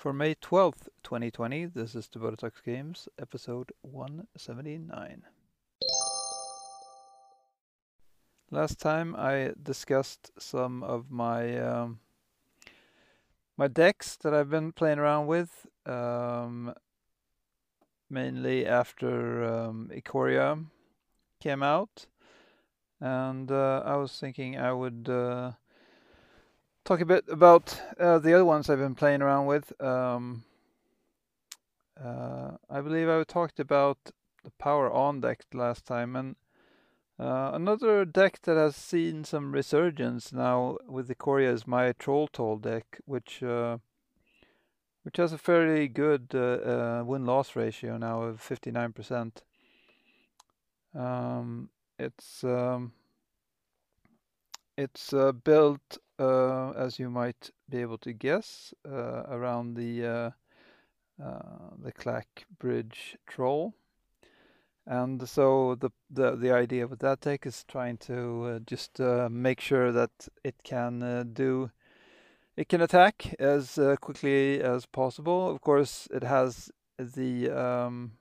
For May 12th, 2020, this is Devoted Talks Games, episode 179. Last time I discussed some of my um, my decks that I've been playing around with, um, mainly after um, Ikoria came out, and uh, I was thinking I would uh, talk a bit about uh, the other ones I've been playing around with. Um, uh, I believe I talked about the Power On deck last time, and uh, another deck that has seen some resurgence now with the Ikoria is my Troll Toll deck, which uh, which has a fairly good uh, uh, win loss ratio now of 59%. Um, it's um, it's uh, built as you might be able to guess, uh, around the uh, the Clack Bridge troll. And so the, the the idea with that deck is trying to uh, just uh, make sure that it can uh, do it can attack as quickly as possible. Of course, it has the um,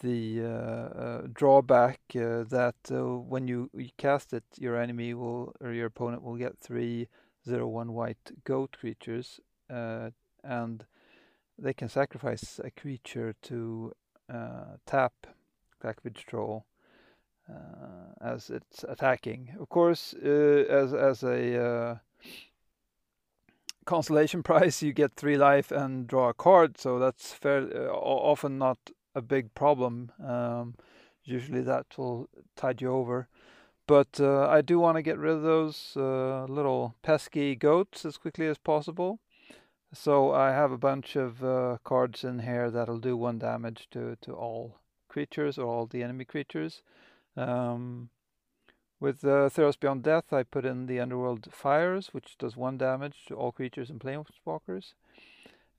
the uh, uh, drawback uh, that when you, you, cast it, your enemy will or your opponent will get three zero one white goat creatures, and they can sacrifice a creature to tap Clackbridge Troll. Uh, as it's attacking. Of course, uh, as as a uh, consolation prize, you get three life and draw a card, so that's fair. often not a big problem. Um, usually that will tide you over. But uh, I do want to get rid of those uh, little pesky goats as quickly as possible. So I have a bunch of uh, cards in here that'll do one damage to, to all creatures or all the enemy creatures. Um, with uh, Theros Beyond Death, I put in the Underworld Fires, which does one damage to all creatures and planeswalkers.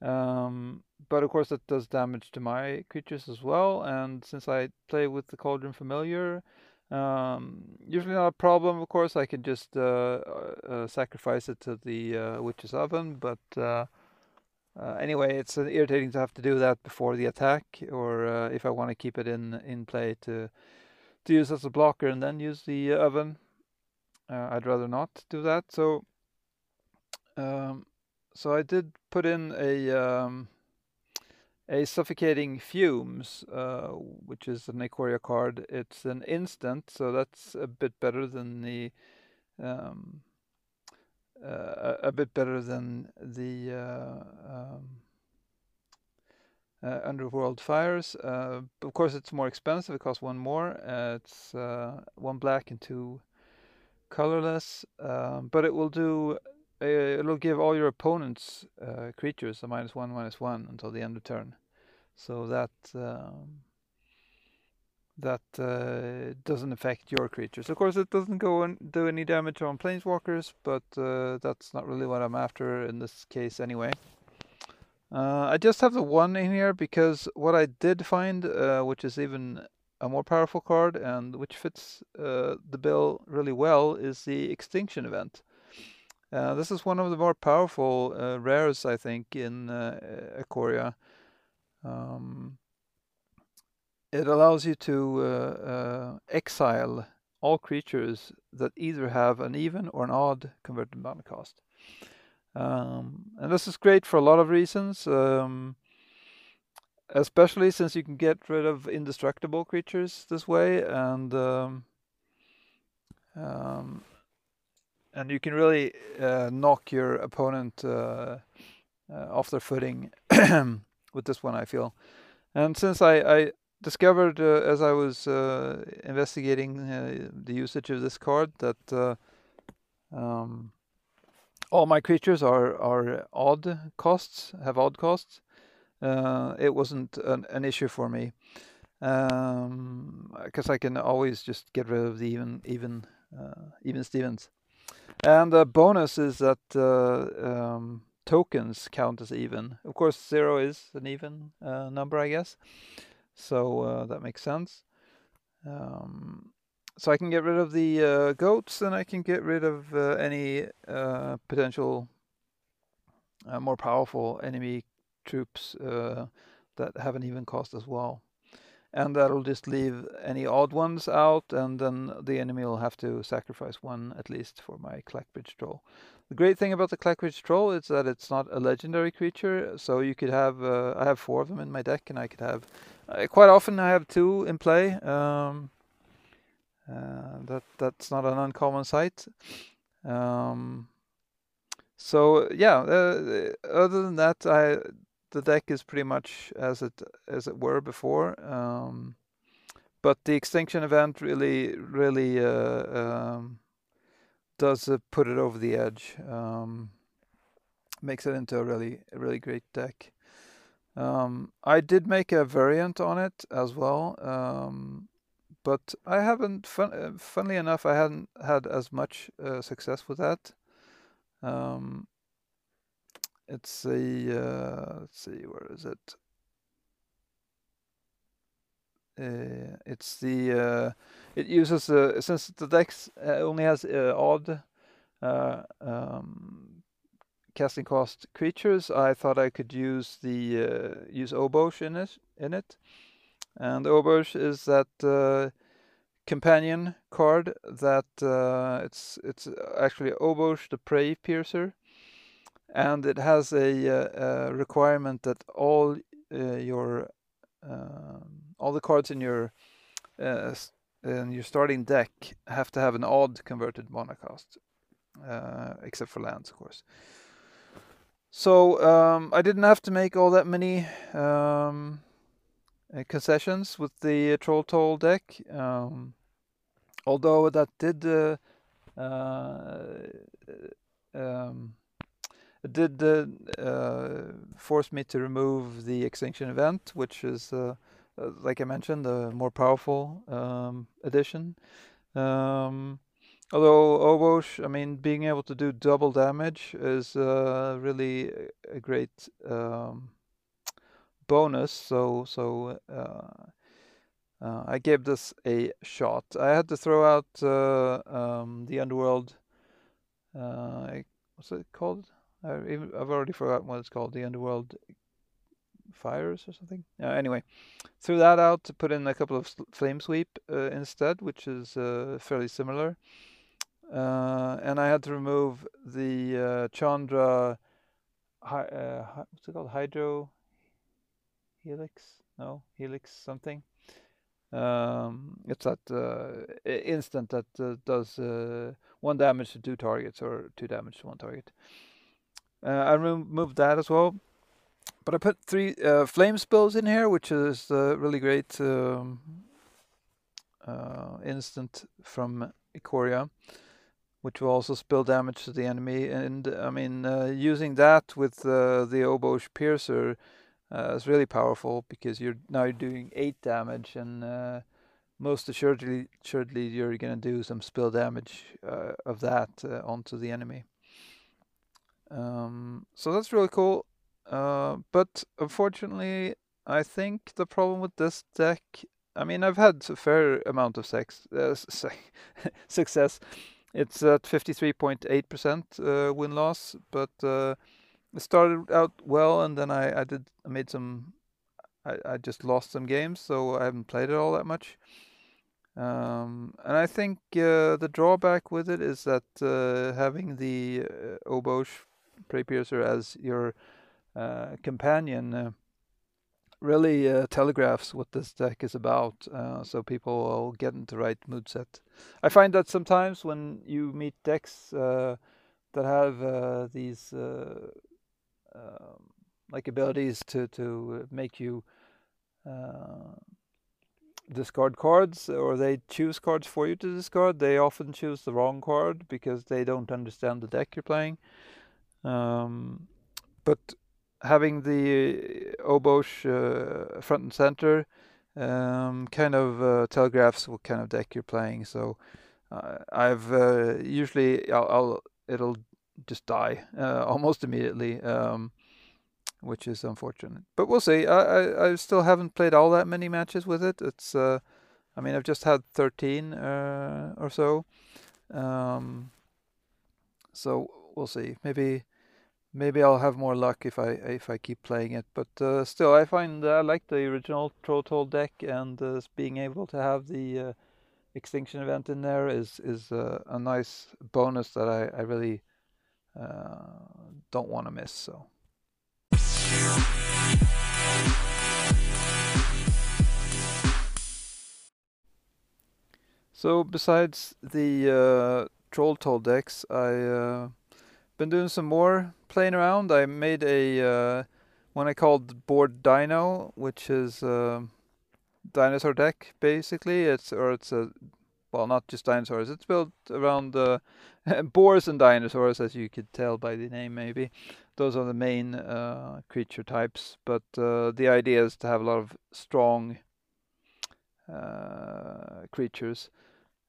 Um, but of course that does damage to my creatures as well. And since I play with the Cauldron Familiar, um, usually not a problem. Of course, I can just uh, uh, sacrifice it to the uh, Witch's Oven. But uh, uh, anyway, it's irritating to have to do that before the attack, or uh, if I want to keep it in in play to to use as a blocker and then use the oven. I'd rather not do that. So. Um, so I did put in a um, a suffocating fumes, uh, which is an Ikoria card. It's an instant, so that's a bit better than the um, uh, a bit better than the uh, um, uh, Underworld Fires. Uh, of course, it's more expensive. It costs one more. Uh, it's one black and two colorless, um, but it will do it'll give all your opponent's uh, creatures a minus one, minus one until the end of turn. So that um, that uh, doesn't affect your creatures. Of course, it doesn't go and do any damage on planeswalkers, but uh, that's not really what I'm after in this case anyway. Uh, I just have the one in here because what I did find, uh, which is even a more powerful card and which fits the bill really well, is the Extinction event. Uh, this is one of the more powerful uh, rares, I think, in uh, Ikoria. Um, it allows you to uh, uh, exile all creatures that either have an even or an odd converted mana cost. Um, and this is great for a lot of reasons, um, especially since you can get rid of indestructible creatures this way, and um, um and you can really uh, knock your opponent uh, uh, off their footing with this one. I feel, and since I, I discovered uh, as I was uh, investigating uh, the usage of this card that um, all my creatures are are odd costs, have odd costs. it wasn't an, an, issue for me because um, I can always just get rid of the even even even Stevens. And the bonus is that uh, um, tokens count as even. Of course, zero is an even uh, number, I guess. So uh, that makes sense. Um, so I can get rid of the uh, goats and I can get rid of uh, any uh, potential more powerful enemy troops that have an even cost as well. And that'll just leave any odd ones out, and then the enemy will have to sacrifice one at least for my Clackbridge Troll. The great thing about the Clackbridge Troll is that it's not a legendary creature, so you could have, uh, I have four of them in my deck, and I could have, uh, quite often I have two in play. Um, uh, that That's not an uncommon sight. Um, so yeah, uh, other than that, I the deck is pretty much as it as it were before. Um, but the extinction event really really uh, um, does uh, put it over the edge. Um, makes it into a really really great deck. Um, I did make a variant on it as well, um, but I haven't. Fun, uh, funnily enough, I hadn't had as much uh, success with that. Um, it's a, uh, let's see, where is it? Uh, it's the, uh, it uses, uh, since the dex uh, only has uh, odd um, casting cost creatures, I thought I could use the, use Obosh in it, in it. And Obosh is that companion card that it's, it's actually Obosh the Preypiercer and it has a, a requirement that all uh, your um, all the cards in your uh, in your starting deck have to have an odd converted mana cost, uh, except for lands, of course. So um, I didn't have to make all that many um, uh, concessions with the Troll Toll deck, um, although that did uh, uh, um, did uh, force me to remove the extinction event, which is, uh, uh, like I mentioned, the more powerful um, edition. Um, although Obosh, I mean, being able to do double damage is uh, really a great um, bonus. So, so uh, uh, I gave this a shot. I had to throw out um, the Underworld. what's it called? I've already forgotten what it's called. The Underworld Fires or something. Uh, anyway, threw that out to put in a couple of flame sweep uh, instead, which is uh, fairly similar. Uh, and I had to remove the uh, Chandra. Hi, uh, what's it called? Hydro Helix? No, Helix something. Um, it's that instant that does one damage to two targets or two damage to one target. Uh, I removed that as well. But I put three uh, flame spills in here, which is uh, really great um, instant from Ikoria which will also spill damage to the enemy. And I mean, uh, using that with uh, the Obosh Piercer uh, is really powerful because you're now doing eight damage, and most assuredly, assuredly you're going to do some spill damage of that onto the enemy. Um, so that's really cool. Uh, but unfortunately, I think the problem with this deck, I mean, I've had a fair amount of sex, uh, success. It's at 53.8% uh, win loss, but uh, it started out well, and then I, I did I made some, I, I just lost some games, so I haven't played it all that much. Um, and I think uh, the drawback with it is that uh, having the uh, Obosh Preypiercer as your uh, companion uh, really uh, telegraphs what this deck is about, uh, so people will get into the right mood set. I find that sometimes when you meet decks uh, that have uh, these um, like abilities to to make you discard cards or they choose cards for you to discard, they often choose the wrong card because they don't understand the deck you're playing. Um, but having the Obosh uh, front and center um, kind of uh, telegraphs what kind of deck you're playing. So uh, I've uh, usually I'll, I'll, it'll just die uh, almost immediately, um, which is unfortunate. But we'll see. I, I, I still haven't played all that many matches with it. It's uh, I mean I've just had 13 or so. Um, so we'll see. Maybe maybe I'll have more luck if I if I keep playing it. But uh, still, I find I like the original Troll deck, and uh, being able to have the uh, extinction event in there is is a nice bonus that I, I really uh, don't want to miss. So. So besides the uh, Troll Toll decks, I uh, been doing some more playing around. I made a uh, one I called Board Dino, which is a dinosaur deck basically. It's or it's a well, not just dinosaurs. It's built around uh, boars and dinosaurs, as you could tell by the name, maybe. Those are the main uh, creature types, but uh, the idea is to have a lot of strong uh, creatures.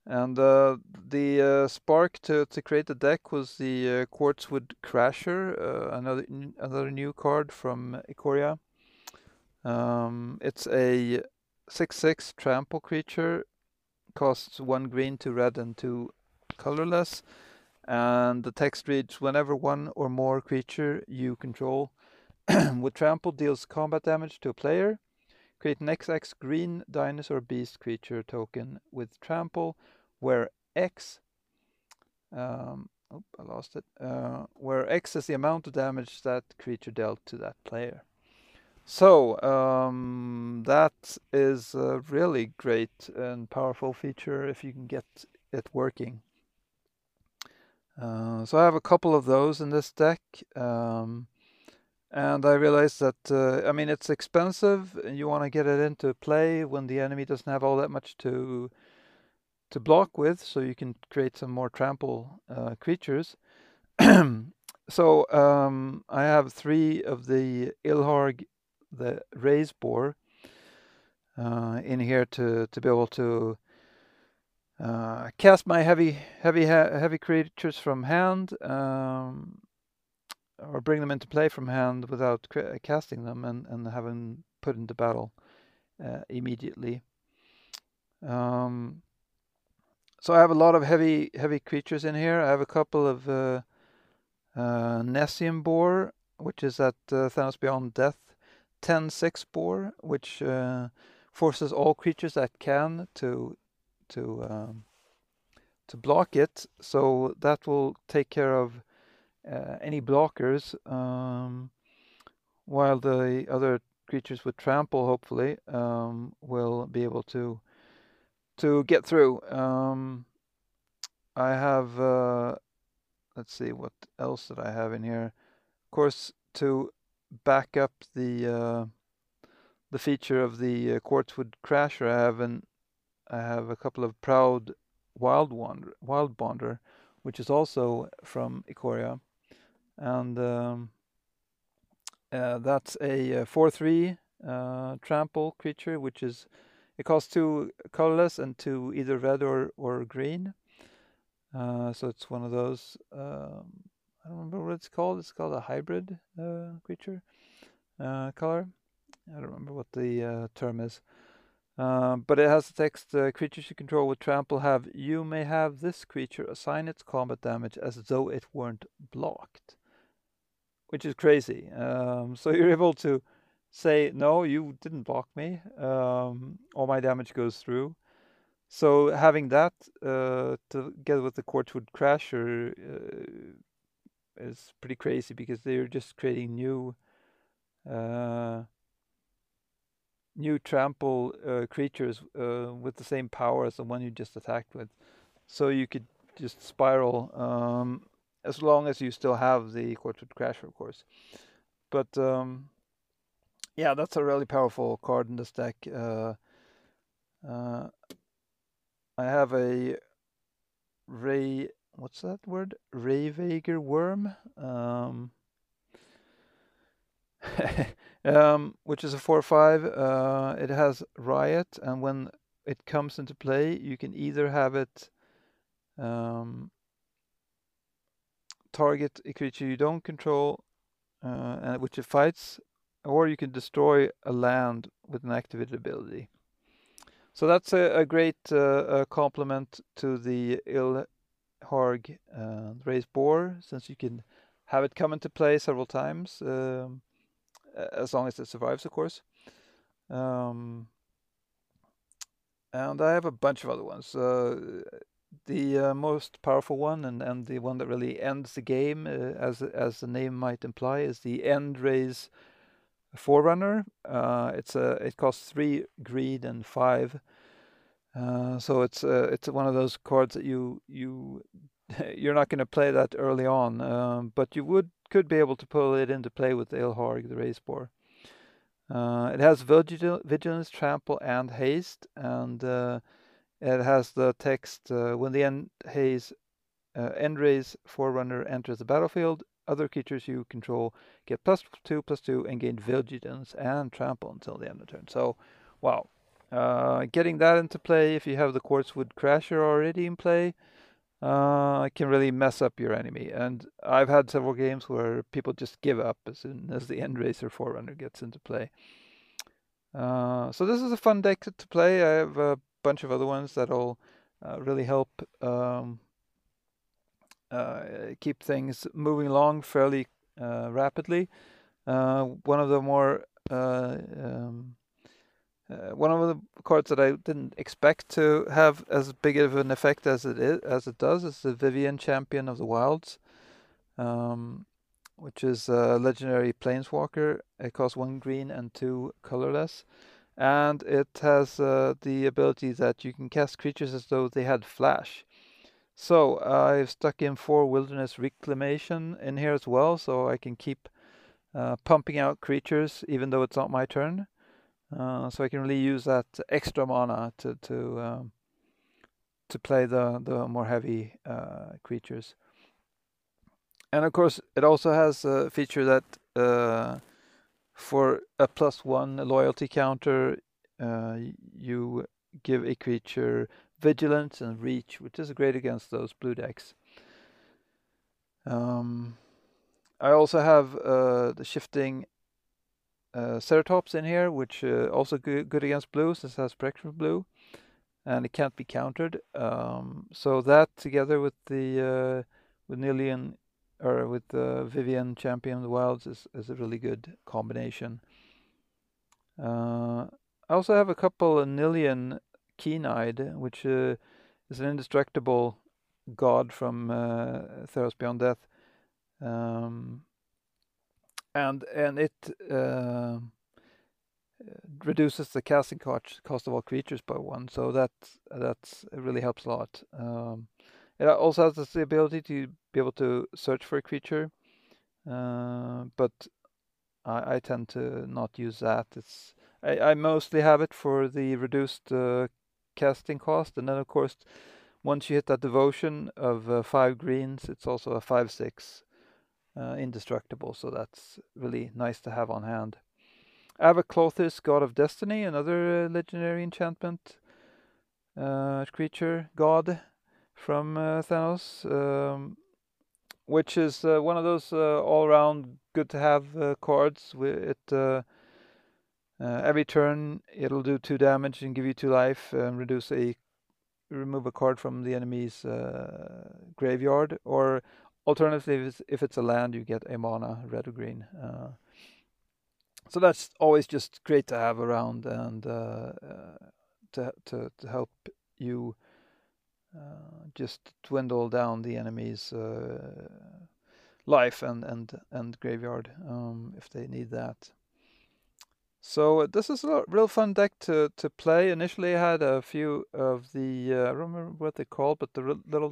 And uh, the uh, spark to, to create the deck was the uh, Quartzwood Crasher, uh, another another new card from Ikoria. Um, it's a 6-6 trample creature, costs one green, two red, and two colorless. And the text reads, whenever one or more creature you control with trample deals combat damage to a player, Create an XX green dinosaur beast creature token with trample, where X, um, oh, I lost it, uh, where X is the amount of damage that creature dealt to that player. So um, that is a really great and powerful feature if you can get it working. Uh, so I have a couple of those in this deck. Um, and I realized that, uh, I mean, it's expensive. And you want to get it into play when the enemy doesn't have all that much to to block with, so you can create some more trample uh, creatures. so um, I have three of the Ilharg, the Raze-Boar, uh, in here to to be able to uh, cast my heavy heavy heavy creatures from hand. Um, or bring them into play from hand without casting them and, and having put into battle uh, immediately. Um, so I have a lot of heavy heavy creatures in here. I have a couple of uh, uh, Nessian Boar, which is at uh, Theros Beyond Death, 10-6 Boar, which uh, forces all creatures that can to to um, to block it. So that will take care of uh, any blockers, um, while the other creatures with trample hopefully um, will be able to to get through. Um, I have uh, let's see what else did I have in here. Of course, to back up the uh, the feature of the uh, Quartzwood Crasher, I have an I have a couple of proud wild wander wild bonder, which is also from Ikoria and um, uh, that's a 4-3 uh, uh, trample creature, which is it costs two colorless and two either red or or green. Uh, so it's one of those. Um, I don't remember what it's called. It's called a hybrid uh, creature uh, color. I don't remember what the term is. Uh, but it has the text creatures you control with trample have you may have this creature assign its combat damage as though it weren't blocked which is crazy. Um, so you're able to say, no, you didn't block me. Um, all my damage goes through. So having that uh, together with the Quartzwood Crasher uh, is pretty crazy because they're just creating new uh, new trample uh, creatures uh, with the same power as the one you just attacked with. So you could just spiral um, as long as you still have the Quartzwood Crasher, of course. But um, yeah, that's a really powerful card in this deck. Uh, uh, I have a Ray. What's that word? Rayvager Wurm. Um, um, which is a 4-5. Uh, it has Riot, and when it comes into play, you can either have it um, target a creature you don't control, uh, which it fights, or you can destroy a land with an activated ability. So that's a, a great uh, complement to the Ilharg uh, Raze-Boar, since you can have it come into play several times, um, as long as it survives, of course. Um, and I have a bunch of other ones. Uh, the uh, most powerful one, and, and the one that really ends the game, uh, as as the name might imply, is the End-Raze Forerunner. Uh, it's a it costs three greed and five. Uh, so it's uh, it's one of those cards that you you you're not going to play that early on, um, but you would could be able to pull it into play with Ilharg, the Raze-Boar. Uh, it has vigil- vigilance, trample, and haste, and uh, it has the text: uh, "When the end haze, uh, end raze forerunner enters the battlefield, other creatures you control get plus two, plus two, and gain vigilance and trample until the end of turn." So, wow, uh, getting that into play if you have the Quartzwood Crasher already in play uh, can really mess up your enemy. And I've had several games where people just give up as soon as the Endrazer Forerunner gets into play. Uh, so this is a fun deck to play. I have a bunch of other ones that'll uh, really help um, uh, keep things moving along fairly uh, rapidly. Uh, one of the more um, uh, one of the cards that I didn't expect to have as big of an effect as it is, as it does, is the Vivien Champion of the Wilds, um, which is a legendary planeswalker. It costs one green and two colorless, and it has uh, the ability that you can cast creatures as though they had flash. So I've stuck in four Wilderness Reclamation in here as well, so I can keep uh, pumping out creatures even though it's not my turn. Uh, so I can really use that extra mana to to um, to play the the more heavy uh, creatures. And of course, it also has a feature that uh, for a plus one loyalty counter, uh, you give a creature vigilance and reach, which is great against those blue decks. Um, I also have uh, the shifting uh, Ceratops in here, which uh, also good, good against blues. it has protection blue, and it can't be countered. Um, so that together with the uh, with Nillion or with the Vivien Champion of the Wilds is, is a really good combination. Uh, I also have a couple of Nillion Keen-Eyed, which uh, is an indestructible god from uh, Theros Beyond Death. Um, and and it uh, reduces the casting cost cost of all creatures by one. So that that's it really helps a lot. Um, it also has the ability to be able to search for a creature, uh, but I, I, tend to not use that. It's I, I mostly have it for the reduced uh, casting cost, and then of course, once you hit that devotion of uh, five greens, it's also a five six uh, indestructible, so that's really nice to have on hand. Ava-Klothys, God of Destiny, another uh, legendary enchantment uh, creature, god from uh, Theros, um, which is uh, one of those uh, all-around good to have cards. It every turn it'll do two damage and give you two life and reduce a remove a card from the enemy's graveyard or Alternatively, if, if it's a land, you get a mana, red or green. So that's always just great to have around and to, to, to help you just dwindle down the enemy's uh, life and, and, and graveyard um, if they need that. So uh, this is a real fun deck to, to play. Initially, I had a few of the uh, I don't remember what they're called, but the little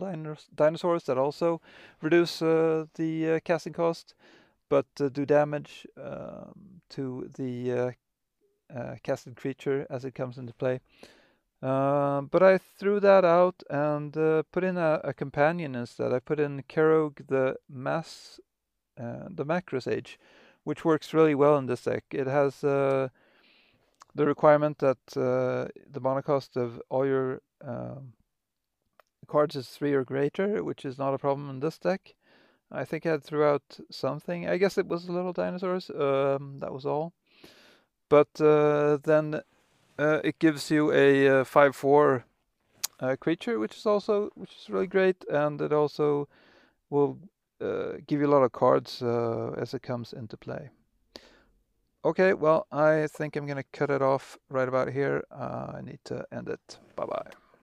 dinosaurs that also reduce uh, the uh, casting cost, but uh, do damage um, to the uh, casted creature as it comes into play. Um, but I threw that out and put in a, a, companion instead. I put in Keruga the Mass, the Macrosage which works really well in this deck. It has uh, the requirement that uh, the mana cost of all your um, cards is three or greater, which is not a problem in this deck. I think I had out something. I guess it was little dinosaurs. Um, that was all. But uh, then uh, it gives you a uh, five-four uh, creature, which is also which is really great, and it also will uh, give you a lot of cards uh, as it comes into play. Okay, well, I think I'm going to cut it off right about here. Uh, I need to end it. Bye bye.